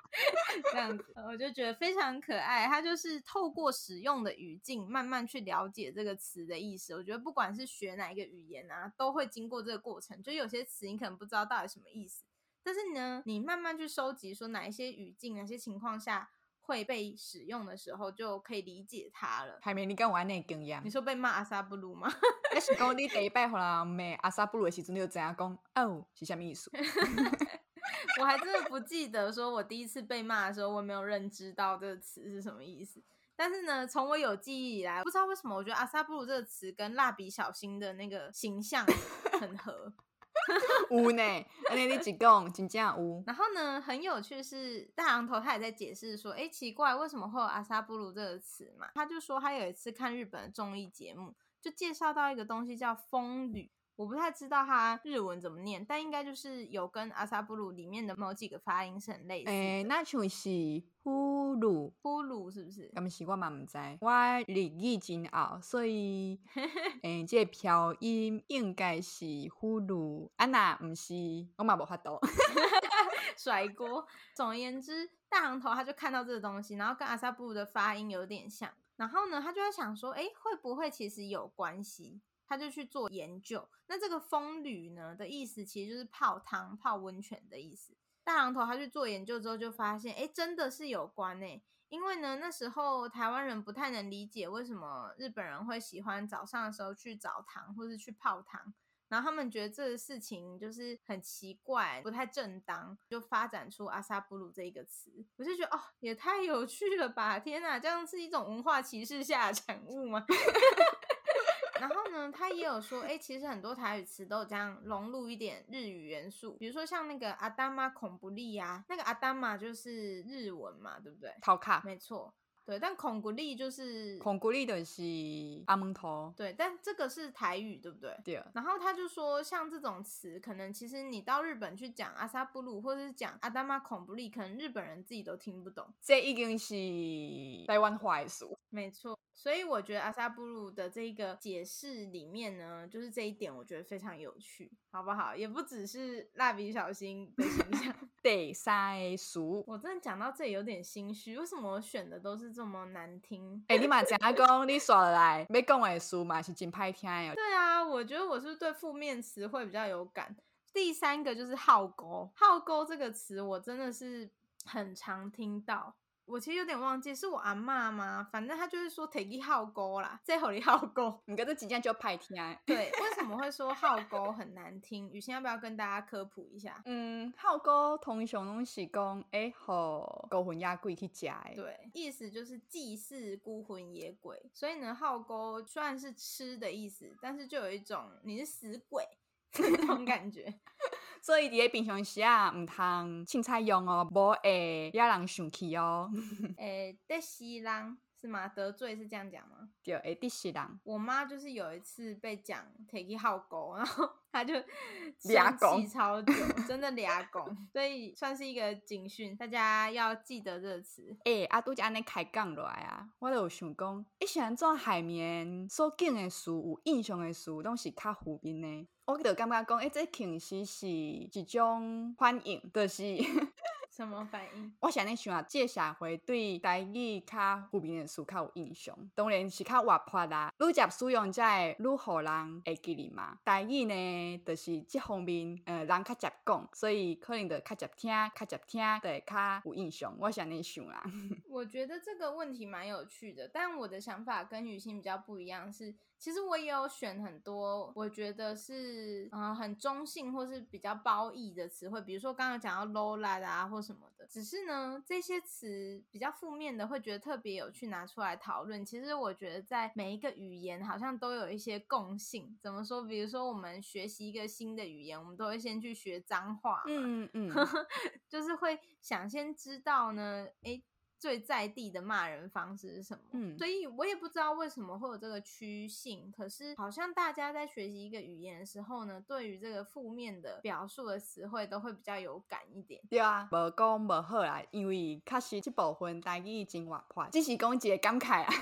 这样子我就觉得非常可爱。它就是透过使用的语境，慢慢去了解这个词的意思。我觉得不管是学哪一个语言啊，都会经过这个过程。就有些词你可能不知道到底什么意思，但是呢，你慢慢去收集，说哪一些语境、哪些情况下。会被使用的时候，就可以理解它了。海绵，你跟我那经验？你说被骂阿萨布鲁吗？还是讲你第一摆互人 骂阿萨布鲁的时阵，你就知影讲哦是什么意思？我还真的不记得，说我第一次被骂的时候，我没有认知到这个词是什么意思。但是呢，从我有记忆以来，不知道为什么，我觉得阿萨布鲁这个词跟蜡笔小新的那个形象很合。有呢，安尼你只讲，真正有。然后呢，很有趣是大榔头他也在解释说，哎，奇怪，为什么会有阿萨布鲁这个词嘛？他就说他有一次看日本的综艺节目，就介绍到一个东西叫风吕。我不太知道它日文怎么念，但应该就是有跟阿萨布鲁里面的某几个发音是很类似。诶、欸，那就是呼噜，呼噜是不是？咁是我嘛唔知，我日语真好，所以 诶、欸，这个飘音应该是呼噜。啊那唔是，我嘛无法度 甩锅。总而言之，大行头他就看到这个东西，然后跟阿萨布鲁的发音有点像，然后呢，他就在想说，诶、欸，会不会其实有关系？他就去做研究，那这个风吕呢的意思其实就是泡汤、泡温泉的意思。大榔头他去做研究之后就发现，哎，真的是有关诶，因为呢，那时候台湾人不太能理解为什么日本人会喜欢早上的时候去澡堂或是去泡汤，然后他们觉得这个事情就是很奇怪，不太正当，就发展出阿萨布鲁这一个词。我就觉得哦，也太有趣了吧！天哪，这样是一种文化歧视下的产物吗？然后呢，他也有说，哎，其实很多台语词都有这样融入一点日语元素，比如说像那个阿达玛恐不利呀，那个阿达玛就是日文嘛，对不对？逃卡，没错。对，但孔古力就是孔古力的是阿蒙头。对，但这个是台语，对不对？对。然后他就说，像这种词，可能其实你到日本去讲阿萨布鲁，或者是讲阿达玛孔布利，可能日本人自己都听不懂。这已经是台湾话的词。没错。所以我觉得阿萨布鲁的这个解释里面呢，就是这一点，我觉得非常有趣，好不好？也不只是蜡笔小新的形象。第三个词，我真的讲到这里有点心虚，为什么我选的都是这么难听？哎、欸，你嘛讲阿公，你耍来没讲的词嘛是真歹听哟。对啊，我觉得我是对负面词汇比较有感？第三个就是好勾，好勾这个词我真的是很常听到。我其实有点忘记是我阿妈吗？反正她就是说提起好沟啦，最后的好沟，你跟这几件就派听。对，为什么会说好沟很难听？雨欣要不要跟大家科普一下？嗯，好沟通常拢是讲哎，吼，勾魂野鬼去食的。对，意思就是祭祀孤魂野鬼。所以呢，好沟虽然是吃的意思，但是就有一种你是死鬼这种感觉。所以伫咧平常时啊，唔通凊彩用哦，无会惹人生气哦。诶，得是人是吗？得罪是这样讲吗？对，会得死人。我妈就是有一次被讲提起好狗，然后她就 生气超久，真的俩公，所以算是一个警讯，大家要记得这个词。诶，阿杜家安尼开讲落来啊，我都有想讲，一些人做海绵所见的事，有印象的事，都是较负面的。我就感觉讲，哎、欸，这其实是一种反应，就是什么反应？我想你想啊，这社会对台语较负面的事较有印象，当然是较活泼啦。愈接使用才会愈互人会记哩嘛。台语呢，就是这方面，呃，人较接讲，所以可能就较接听，较接听，对，较有印象。我想你想啦。我觉得这个问题蛮有趣的，但我的想法跟雨欣比较不一样是。其实我也有选很多，我觉得是嗯、呃、很中性或是比较褒义的词汇，比如说刚刚讲到 low 啦啊或什么的。只是呢，这些词比较负面的，会觉得特别有趣拿出来讨论。其实我觉得在每一个语言好像都有一些共性。怎么说？比如说我们学习一个新的语言，我们都会先去学脏话嘛，嗯嗯，就是会想先知道呢，诶最在地的骂人方式是什么？嗯，所以我也不知道为什么会有这个趋性。可是好像大家在学习一个语言的时候呢，对于这个负面的表述的词汇都会比较有感一点。对啊，无讲无好啦，因为确实这部分大家已经活泼，只是讲一个感慨啊。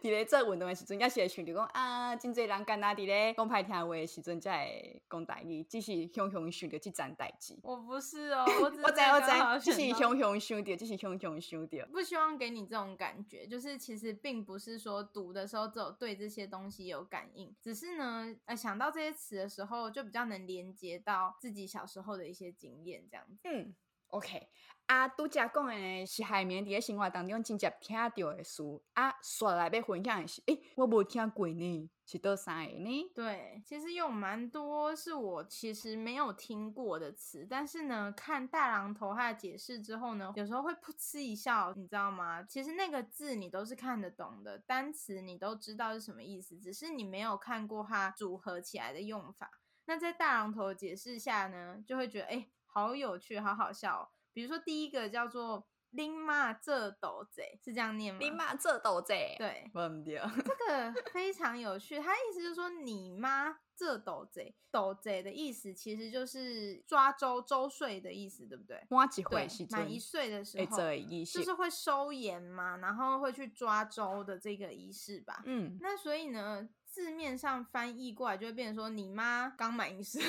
伫咧做运动的时阵，也是会想着讲啊，真侪人干哪伫咧讲歹听话的时阵，才会讲台语，只是雄雄想着这件代志。我不是哦，我只我知我知，只是雄雄想着，只是雄雄想着。不希望给你这种感觉，就是其实并不是说读的时候只有对这些东西有感应，只是呢，呃，想到这些词的时候，就比较能连接到自己小时候的一些经验，这样子。嗯，OK。啊，拄则讲的是海绵伫咧生活当中真正听到的词啊，说来要分享的是，诶、欸，我无听过呢，是倒三个呢？对，其实有蛮多是我其实没有听过的词，但是呢，看大榔头他的解释之后呢，有时候会噗嗤一笑，你知道吗？其实那个字你都是看得懂的，单词你都知道是什么意思，只是你没有看过它组合起来的用法。那在大榔头的解释下呢，就会觉得诶、好有趣，好好笑。比如说，第一个叫做“恁妈这斗贼”，是这样念吗？恁妈这斗贼，对，忘掉。这个非常有趣，他意思就是说，你妈这斗贼，斗贼的意思其实就是抓周周岁的意思，对不对？满几岁是满一岁的时候，就是会收盐嘛，然后会去抓周的这个仪式吧。嗯，那所以呢？字面上翻译过来就会变成说，你妈刚满一岁，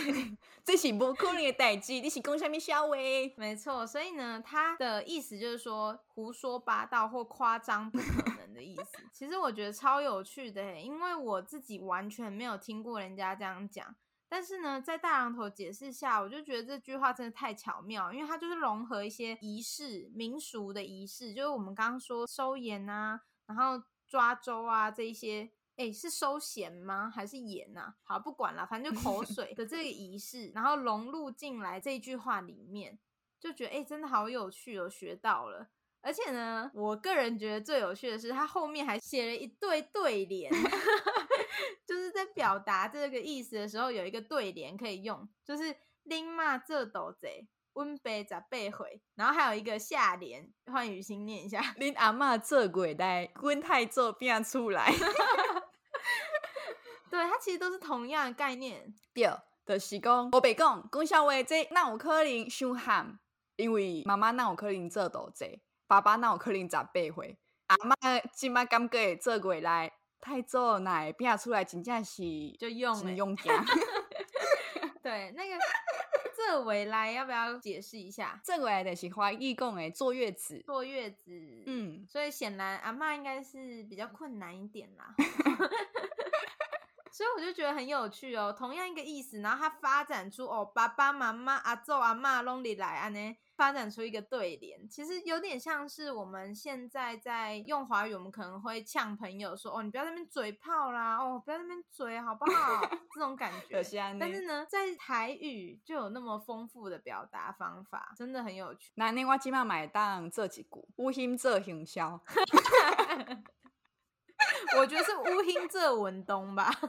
这是不可能的代志，你是讲什么笑话？没错，所以呢，他的意思就是说胡说八道或夸张不可能的意思。其实我觉得超有趣的，因为我自己完全没有听过人家这样讲。但是呢，在大榔头解释下，我就觉得这句话真的太巧妙，因为它就是融合一些仪式、民俗的仪式，就是我们刚刚说收盐啊，然后抓周啊这一些，哎，是收涎吗？还是盐啊？好，不管了，反正就口 水的这个仪式，然后融入进来这一句话里面，就觉得哎，真的好有趣哦，学到了。而且呢，我个人觉得最有趣的是，他后面还写了一对对联。就是在表达这个意思的时候，有一个对联可以用，就是“拎骂这斗贼，温杯十八回”，然后还有一个下联，换雨欣念一下：“ 拎阿妈这鬼来，温太做变出来。”对，它其实都是同样的概念。对，就是讲，我白讲，讲笑话这那有可能伤喊？因为妈妈那有可能做多济，爸爸那有可能十八回，阿妈今麦感觉做过来。太做奶变出来，真正是就用了用 对，那个这尾来要不要解释一下？这尾来的是华语讲的坐月子，坐月子。嗯，所以显然阿妈应该是比较困难一点啦。所以我就觉得很有趣哦，同样一个意思，然后它发展出哦，爸爸妈妈、阿祖阿嬷拢里来安呢。发展出一个对联，其实有点像是我们现在在用华语，我们可能会呛朋友说：“哦，你不要在那边嘴炮啦，哦，不要在那边嘴，好不好？”这种感觉。但是呢，在台语就有那么丰富的表达方法，真的很有趣。那你我今晚买当这几股乌心这行销，我觉得是乌心这文东吧。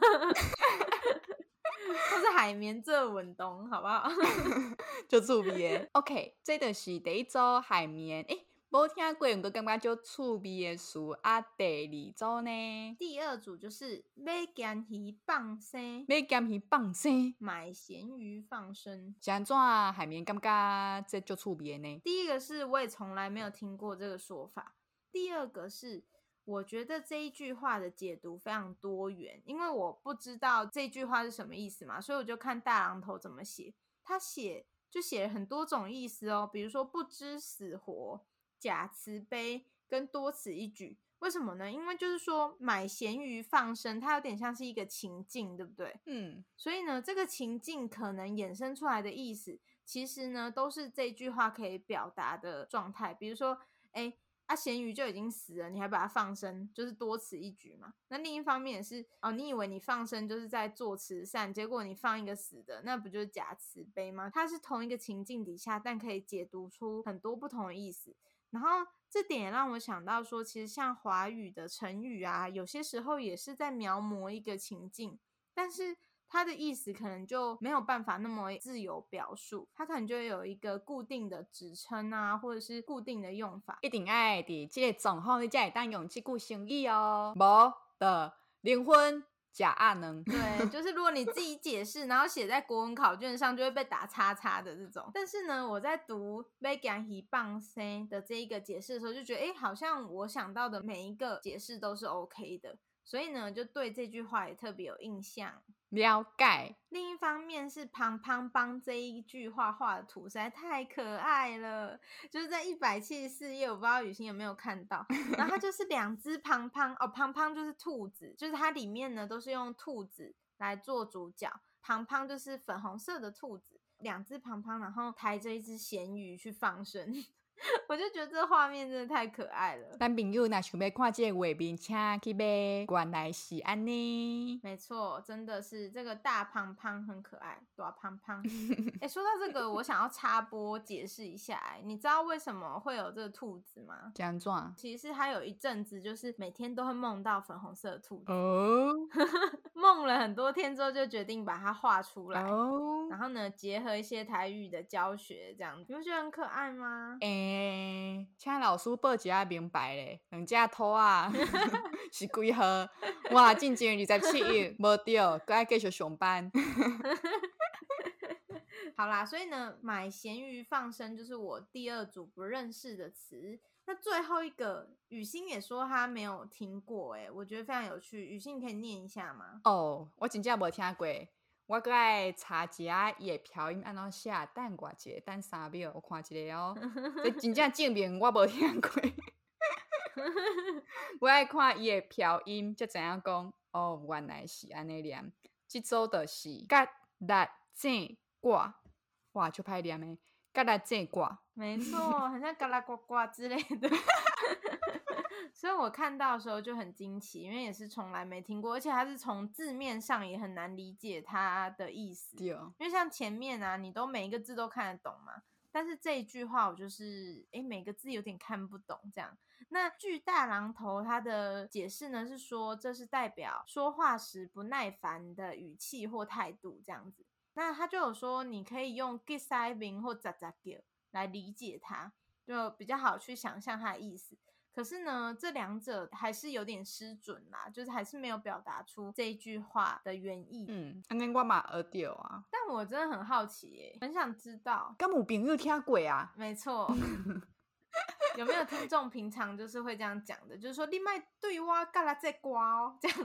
他是海绵这文东，好不好？就趣味。OK，这就是第一组海绵。诶，没听过，我感觉就趣味的书啊。第二组呢？第二组就是买咸鱼放生，买咸鱼放生，买咸鱼放生。像怎海绵感觉这就趣味呢？第一个是我也从来没有听过这个说法。第二个是。我觉得这一句话的解读非常多元，因为我不知道这句话是什么意思嘛，所以我就看大榔头怎么写。他写就写了很多种意思哦，比如说不知死活、假慈悲跟多此一举。为什么呢？因为就是说买咸鱼放生，它有点像是一个情境，对不对？嗯，所以呢，这个情境可能衍生出来的意思，其实呢都是这句话可以表达的状态。比如说，哎。啊，咸鱼就已经死了，你还把它放生，就是多此一举嘛。那另一方面也是哦，你以为你放生就是在做慈善，结果你放一个死的，那不就是假慈悲吗？它是同一个情境底下，但可以解读出很多不同的意思。然后这点也让我想到说，其实像华语的成语啊，有些时候也是在描摹一个情境，但是。它的意思可能就没有办法那么自由表述，他可能就有一个固定的职称啊，或者是固定的用法。一定爱的这个状况，你才会当用这句成语哦。无的灵魂假阿能，对，就是如果你自己解释，然后写在国文考卷上，就会被打叉叉的这种。但是呢，我在读“买咸鱼放生”的这一个解释的时候，就觉得，哎，好像我想到的每一个解释都是 OK 的，所以呢，就对这句话也特别有印象。了解。另一方面是胖胖帮这一句话画的图实在太可爱了，就是在一百七十四页，我不知道雨欣有没有看到。然后它就是两只胖胖哦，胖胖就是兔子，就是它里面呢都是用兔子来做主角，胖胖就是粉红色的兔子，两只胖胖，然后抬着一只咸鱼去放生。我就觉得这画面真的太可爱了。但朋友那想要看这个画面，请去买。原来是安妮，没错，真的是这个大胖胖很可爱，大胖胖。哎、欸，说到这个，我想要插播解释一下。哎，你知道为什么会有这个兔子吗？这样撞。其实他有一阵子就是每天都会梦到粉红色的兔子。哦。梦了很多天之后，就决定把它画出来。哦。然后呢，结合一些台语的教学，这样子，你不觉得很可爱吗？欸诶、欸，请老师报一下明白咧，两只兔啊，是几号？哇，进前二十七日，无对，该继续上班。好啦，所以呢，买咸鱼放生就是我第二组不认识的词。那最后一个，雨欣也说他没有听过，诶，我觉得非常有趣。雨欣，你可以念一下吗？哦，我真正无听过。我阁爱查一下伊的标音安怎写，等我一下，等三秒，我看一下哦。这真正证明我无听过。我爱看伊的标音，才知影讲哦，原来是安尼念。这组就是甲力正挂，哇，就拍点没？嘎啦正挂，没错，很像嘎啦呱呱之类的。所以我看到的时候就很惊奇，因为也是从来没听过，而且它是从字面上也很难理解它的意思。对哦，因为像前面啊，你都每一个字都看得懂嘛，但是这一句话我就是诶，每个字有点看不懂这样。那巨大榔头它的解释呢是说，这是代表说话时不耐烦的语气或态度这样子。那他就有说，你可以用 get s i v i n g 或咋咋叫来理解它，就比较好去想象它的意思。可是呢，这两者还是有点失准啦，就是还是没有表达出这一句话的原意。嗯，安尼我嘛学到啊。但我真的很好奇耶，很想知道。敢有朋友听过啊？没错。有没有听众平常就是会这样讲的？就是说另外对哇嘎啦这瓜哦，这样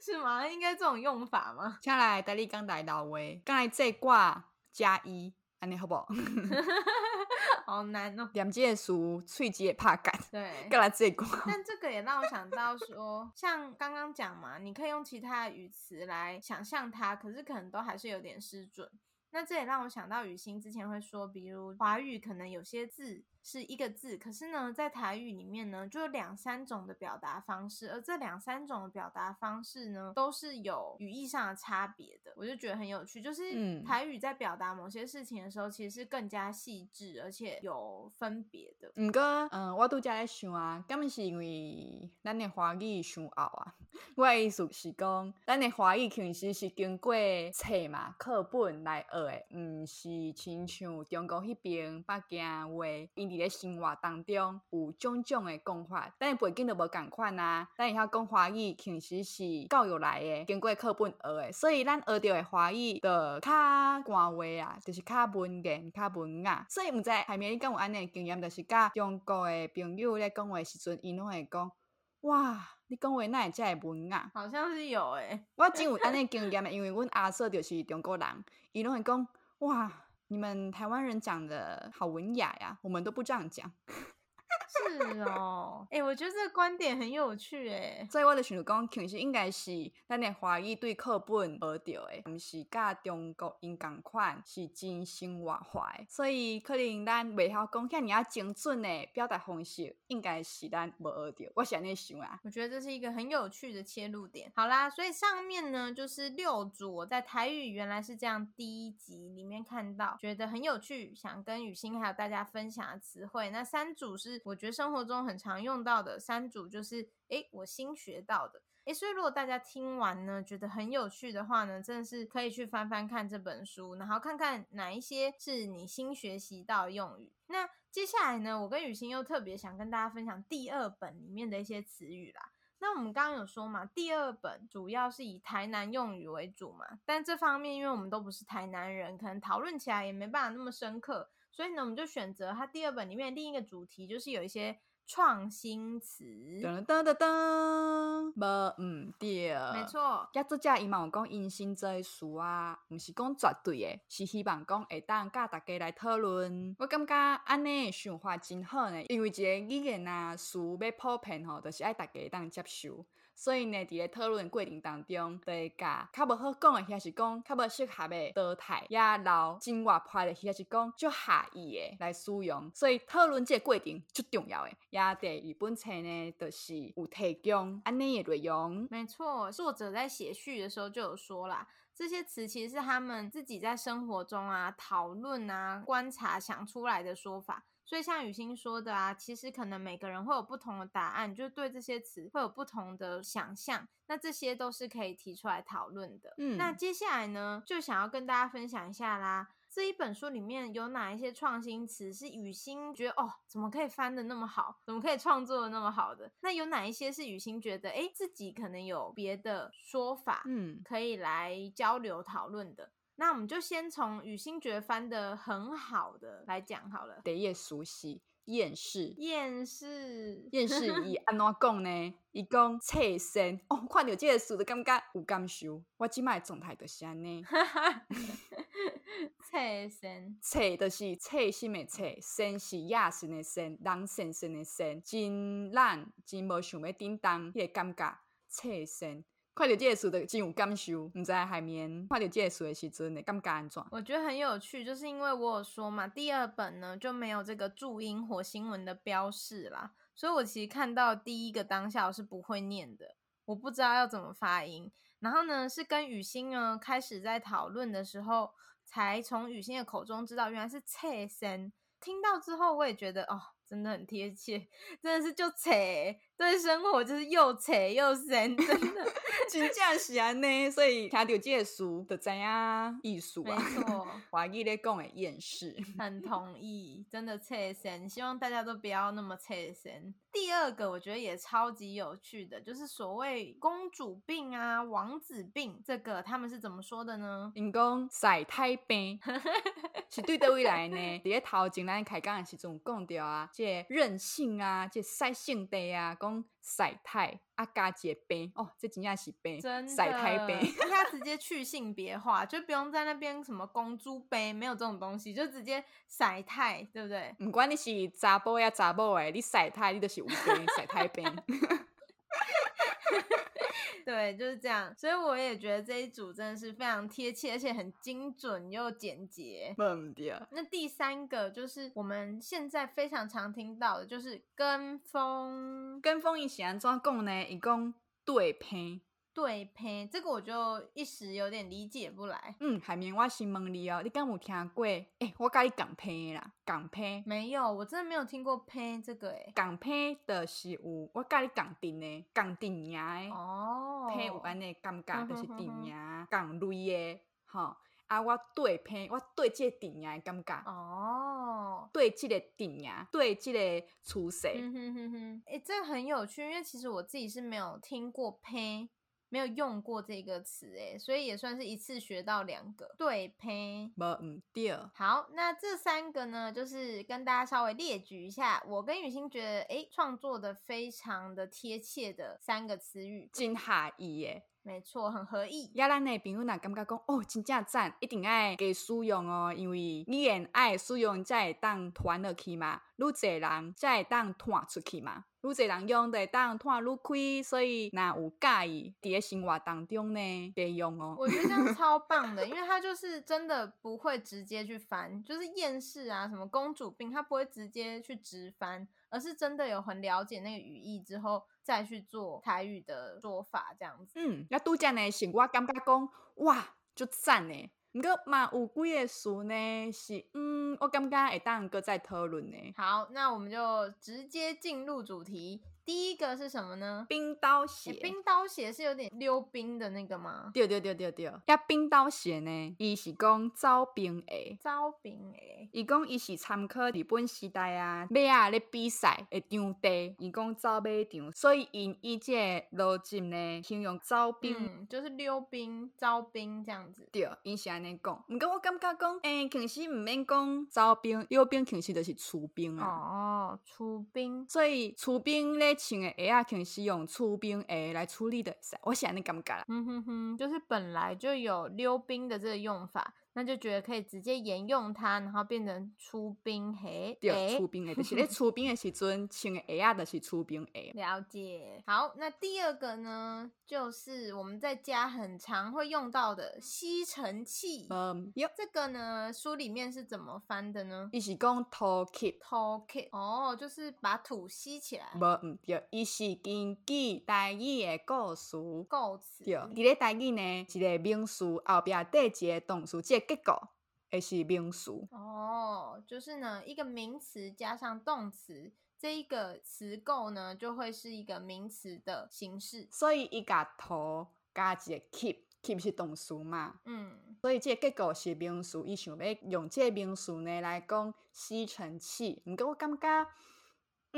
是吗？应该这种用法吗？下来台语讲台老话，刚来这挂加一，安尼好不好？好难哦，两只书，喙子也怕干。对，干来这个。但这个也让我想到说，像刚刚讲嘛，你可以用其他的语词来想象它，可是可能都还是有点失准。那这也让我想到雨欣之前会说，比如华语可能有些字。是一个字，可是呢，在台语里面呢，就有两三种的表达方式，而这两三种的表达方式呢，都是有语义上的差别的。我就觉得很有趣，就是台语在表达某些事情的时候，其实是更加细致，而且有分别的。不过，嗯，我都在想啊，根本是因为咱的华语伤拗啊。我的意思是讲，咱的华语其实是经过册嘛课本来学的，唔是亲像中国那边北京话。在生活当中有种种诶讲法，但是背景都无共款啊。咱以后讲华语其实是教育来诶，经过课本学诶，所以咱学着诶华语的较官话啊，就是较文言、较文雅。所以毋知海绵你敢有安尼经验，就是甲中国诶朋友咧讲话时阵，伊拢会讲：哇，你讲话那会遮会文啊？好像是有诶、欸，我真有安尼经验诶，因为阮阿嫂就是中国人，伊拢会讲：哇。你们台湾人讲的好文雅呀，我们都不这样讲。是哦，哎、欸，我觉得这个观点很有趣，哎。所以我的想讲，其实应该是咱的华语对课本学到的，不是甲中国因共款，是真生活化。所以可能咱未晓讲遐尔啊精准的表达方式，应该是咱无学到。我是安尼想啊。我觉得这是一个很有趣的切入点。好啦，所以上面呢就是六组我在台语原来是这样第一集里面看到，觉得很有趣，想跟雨欣还有大家分享的词汇。那三组是我觉得。生活中很常用到的三组，就是诶，我新学到的诶，所以如果大家听完呢，觉得很有趣的话呢，真的是可以去翻翻看这本书，然后看看哪一些是你新学习到的用语。那接下来呢，我跟雨欣又特别想跟大家分享第二本里面的一些词语啦。那我们刚刚有说嘛，第二本主要是以台南用语为主嘛，但这方面因为我们都不是台南人，可能讨论起来也没办法那么深刻。所以呢，我们就选择它第二本里面另一个主题，就是有一些创新词。噔噔噔噔，无嗯对，没错。要作者伊嘛有讲，因新做的书啊，毋是讲绝对诶，是希望讲会当甲大家来讨论。我感觉安尼想法真好呢，因为一个语言啊，书要普遍吼，就是爱大家当接受。所以呢，伫个讨论过程当中，就会甲较无好讲的，或是讲较无适合的倒台，也留真活泼的，或是讲较合意的来使用。所以讨论这个过程最重要的。也第二本册呢，就是有提供安尼的内容。没错，作者在写序的时候就有说啦，这些词其实是他们自己在生活中啊讨论啊观察想出来的说法。所以像雨欣说的啊，其实可能每个人会有不同的答案，就对这些词会有不同的想象，那这些都是可以提出来讨论的。嗯，那接下来呢，就想要跟大家分享一下啦，这一本书里面有哪一些创新词是雨欣觉得哦，怎么可以翻的那么好，怎么可以创作的那么好的？那有哪一些是雨欣觉得哎，自己可能有别的说法，嗯，可以来交流讨论的？那我们就先从雨欣觉得翻得很好的来讲好了。第一个熟悉厌世，厌世，厌世 伊安怎讲呢？伊讲切身哦，看到这个书就感觉有感受。我即摆状态就是安尼。切身，切就是切心的切，身是亚身的身，人身身的身，真懒，真无想要叮当，迄个感觉切身。看到这个词的真有感受，你在海绵看到这个词的时阵的感觉安怎？我觉得很有趣，就是因为我有说嘛，第二本呢就没有这个注音或新闻的标示啦，所以我其实看到第一个当下我是不会念的，我不知道要怎么发音。然后呢，是跟雨欣呢开始在讨论的时候，才从雨欣的口中知道原来是切声。听到之后，我也觉得哦。真的很贴切，真的是就扯，对生活就是又扯又深，真的，真正是安呢。所以听到这个书就知影艺术啊，没错，华语咧讲的厌世，很同意，真的切身，希望大家都不要那么切身。第二个我觉得也超级有趣的，就是所谓公主病啊、王子病，这个他们是怎么说的呢？因讲晒太病，是对的未来呢？伫咧头前咱开讲的时阵讲到啊。这任性啊，这晒性地啊，讲晒太啊加一个病哦，这真正是病，晒太杯。他直接去性别化，就不用在那边什么公主杯，没有这种东西，就直接晒太，对不对？不管你是查甫呀查某诶，你晒太你都是有病，晒太病。对，就是这样，所以我也觉得这一组真的是非常贴切，而且很精准又简洁。那第三个就是我们现在非常常听到的，就是跟风。跟风伊是安怎讲呢？一共对偏。对配，这个我就一时有点理解不来。嗯，海绵，我先问你哦，你敢有听过？哎、欸，我跟你讲配啦，讲配没有，我真的没有听过配这个诶。讲配的是有，我跟你讲定的，讲定呀哦，配有安尼感觉就是定呀，讲类的，哈啊，我对配，我对这个定呀感觉哦，对这个定呀，对这个趋势。嗯哼哼哼，哎、欸，这个很有趣，因为其实我自己是没有听过配。没有用过这个词诶，所以也算是一次学到两个对配。嗯，第二。好，那这三个呢，就是跟大家稍微列举一下，我跟雨欣觉得诶，创作的非常的贴切的三个词语，金哈伊耶。没错，很合意。呀，咱的朋友呐，感觉讲哦，真正赞，一定爱给使用哦，因为你也爱使用才会当传落去嘛，愈侪人才会当传出去嘛。愈侪人用会当拖愈开，所以那有介意伫生活当中呢，别用哦。我觉得这样 超棒的，因为他就是真的不会直接去翻，就是厌世啊，什么公主病，他不会直接去直翻，而是真的有很了解那个语义之后再去做台语的说法，这样子。嗯，那拄则呢，是我感觉讲哇，就赞呢。毋过嘛有几个词呢，是嗯，我感觉会当搁再讨论呢。好，那我们就直接进入主题。第一个是什么呢？冰刀鞋。欸、冰刀鞋是有点溜冰的那个吗？对对对对对。呀，冰刀鞋呢？伊是讲走冰鞋。招兵鞋。伊讲伊是参考日本时代啊，马啊咧比赛诶场地。伊讲走马场，所以因以这逻辑呢，形容走冰、嗯，就是溜冰、招兵这样子。对，伊是安尼讲。毋过我感觉讲，诶、欸，其实毋免讲招兵，溜冰其实就是出兵啊。哦，出兵。所以出兵咧。穿的鞋啊，肯定是用粗冰鞋来处理的，我想你感觉啦。嗯哼哼，就是本来就有溜冰的这个用法。那就觉得可以直接沿用它，然后变成出冰鞋。对，出冰鞋就是咧出冰的时阵穿的鞋啊，就是出冰鞋。了解。好，那第二个呢，就是我们在家很常会用到的吸尘器。嗯，有这个呢，书里面是怎么翻的呢？伊是讲土吸，土吸。哦，就是把土吸起来。无，嗯，对，伊是根据台语的构词。构词。对，伫咧台语呢，一个名词后边带一个动词，即结构也是名词哦，就是呢，一个名词加上动词，这一个词构呢，就会是一个名词的形式。所以一个头加一个 keep，keep 是动词嘛？嗯，所以这个结构是名词，伊想要用这个名词呢来讲吸尘器。毋过我感觉，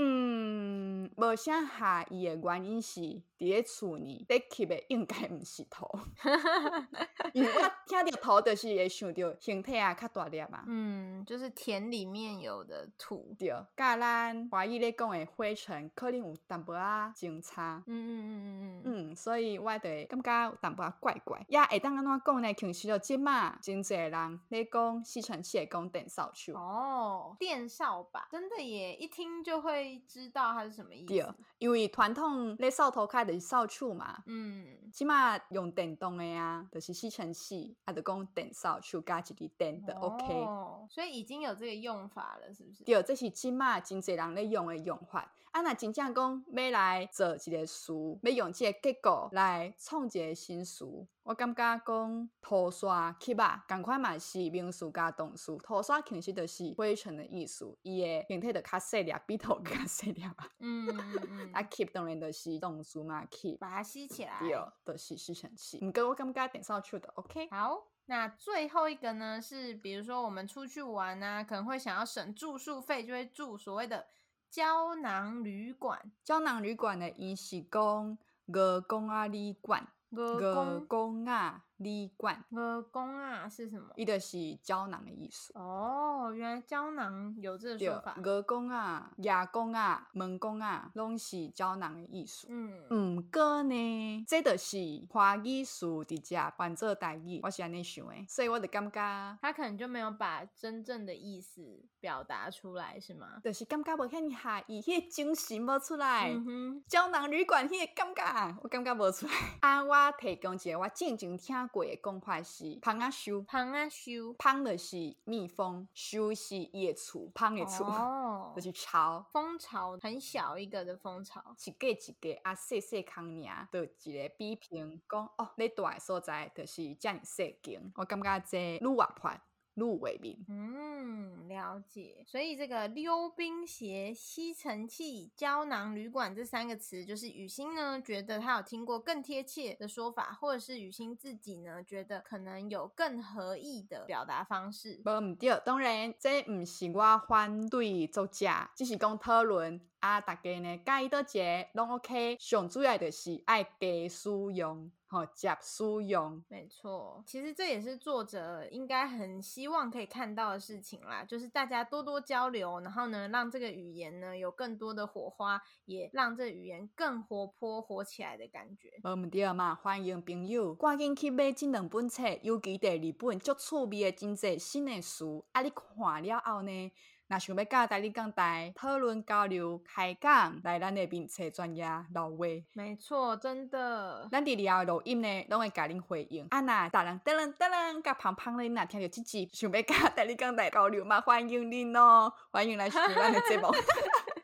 嗯，无啥合意的原因是。伫咧厝呢，得吸的应该毋是土，因为我听到土就是会想到形体啊较大粒嘛。嗯，就是田里面有的土。对，甲咱华语咧讲的灰尘，可能有淡薄仔相差。嗯嗯嗯嗯嗯嗯，所以我得感觉有淡薄仔怪怪。也会当安怎讲呢？其实就即嘛，真侪人咧讲吸尘器，讲电扫帚。哦，电扫把，真的耶！一听就会会知道它是什么意思。对，因为传统咧扫涂骹的是扫帚嘛，嗯，起码用电动的啊，就是吸尘器，啊，就讲电扫帚加一支电的 OK。哦，所以已经有这个用法了，是不是？对，这是起码真侪人咧用的用法。啊，那真正讲要来做一个事，要用这个结果来创一个新事。我感觉讲涂刷去吧，赶快嘛是名词加动词。涂刷其实就是灰尘的意思，伊个形体就较细粒，比涂较细粒 啊。嗯嗯嗯。啊，漆当然就是动词嘛，，keep 把它吸起来。对，就是吸尘器。毋过我感觉电扫帚的 OK。好，那最后一个呢是，比如说我们出去玩啊，可能会想要省住宿费，就会住所谓的。胶囊旅馆，胶囊旅馆的意思讲，鹅公啊旅馆，鹅公啊。旅馆，鹅公啊是什么？伊就是胶囊的意思。哦，原来胶囊有这个说法。鹅公啊、牙公啊、门公啊，拢是胶囊的意思。嗯，毋过呢，这就是华语词直接换做台语，我是安尼想的，所以我就感觉他可能就没有把真正的意思表达出来，是吗？就是感觉无遐尔下意，迄个精神无出来。嗯哼，胶囊旅馆迄个感觉，我感觉无出来。啊，我提供一个我静静听。鬼公坏是胖啊修，胖啊修，胖的是蜜蜂，修是野厝，芳的厝，哦，就是巢，蜂巢很小一个的蜂巢，一个一个啊，细细康尔，就一个比拼讲哦，你住的所在就是这样细间，我感觉这愈活泼。路为民，嗯，了解。所以这个溜冰鞋、吸尘器、胶囊旅馆这三个词，就是雨欣呢觉得他有听过更贴切的说法，或者是雨欣自己呢觉得可能有更合意的表达方式。无唔对，当然这唔是我反对作假，只是讲讨论啊，大家呢介意倒一个拢 OK，上主要就是爱加使用。好，假书用，没错。其实这也是作者应该很希望可以看到的事情啦，就是大家多多交流，然后呢，让这个语言呢有更多的火花，也让这语言更活泼、活起来的感觉。无毋对嘛，欢迎朋友赶紧去买这两本册，尤其第二本足趣味的真济新的书，啊，你看了后呢？那想要教台你讲台讨论交流开讲，来咱的名册专业老话。没错，真的。咱伫以后录音呢，拢会甲恁回应。啊那，大人、大人、大人，甲胖胖的，若听到这集，想要教台你讲台交流嘛，欢迎恁哦，欢迎来收听咱的节目。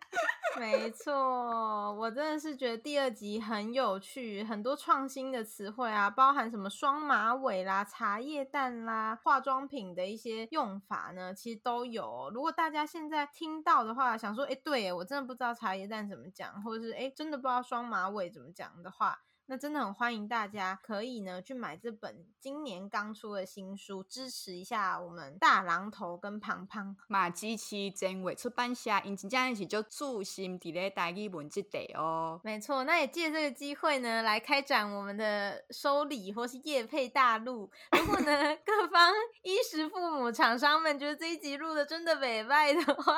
没错，我真的是觉得第二集很有趣，很多创新的词汇啊，包含什么双马尾啦、茶叶蛋啦、化妆品的一些用法呢，其实都有。如果大家现在听到的话，想说，哎，对耶，我真的不知道茶叶蛋怎么讲，或者是哎，真的不知道双马尾怎么讲的话。那真的很欢迎大家可以呢去买这本今年刚出的新书，支持一下我们大榔头跟胖胖。马基奇真伟出版社，因真正是就注心伫咧台语文这地哦。没错，那也借这个机会呢，来开展我们的收礼或是业配大陆。如果呢 各方衣食父母厂商们觉得这一集录的真的美败的话，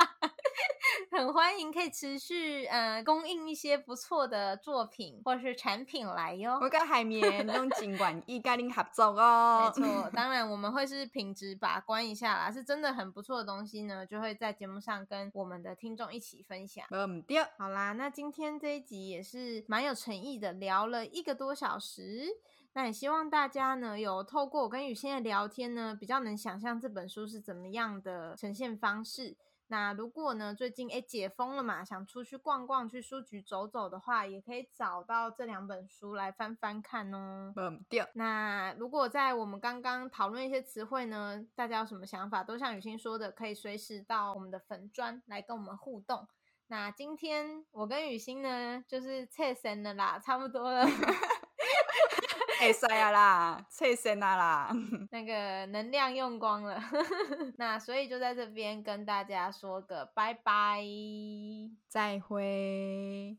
很欢迎可以持续呃供应一些不错的作品或是产品来哟。我跟海绵 用尽管一跟您合作哦。没错，当然我们会是品质把关一下啦，是真的很不错的东西呢，就会在节目上跟我们的听众一起分享。嗯，对。好啦，那今天这一集也是蛮有诚意的，聊了一个多小时。那也希望大家呢有透过我跟雨欣的聊天呢，比较能想象这本书是怎么样的呈现方式。那如果呢，最近诶解封了嘛，想出去逛逛，去书局走走的话，也可以找到这两本书来翻翻看哦。嗯，对。那如果在我们刚刚讨论一些词汇呢，大家有什么想法，都像雨欣说的，可以随时到我们的粉砖来跟我们互动。那今天我跟雨欣呢，就是切身了啦，差不多了。哎，衰啊啦，脆身啊啦，那个能量用光了，那所以就在这边跟大家说个拜拜，再会。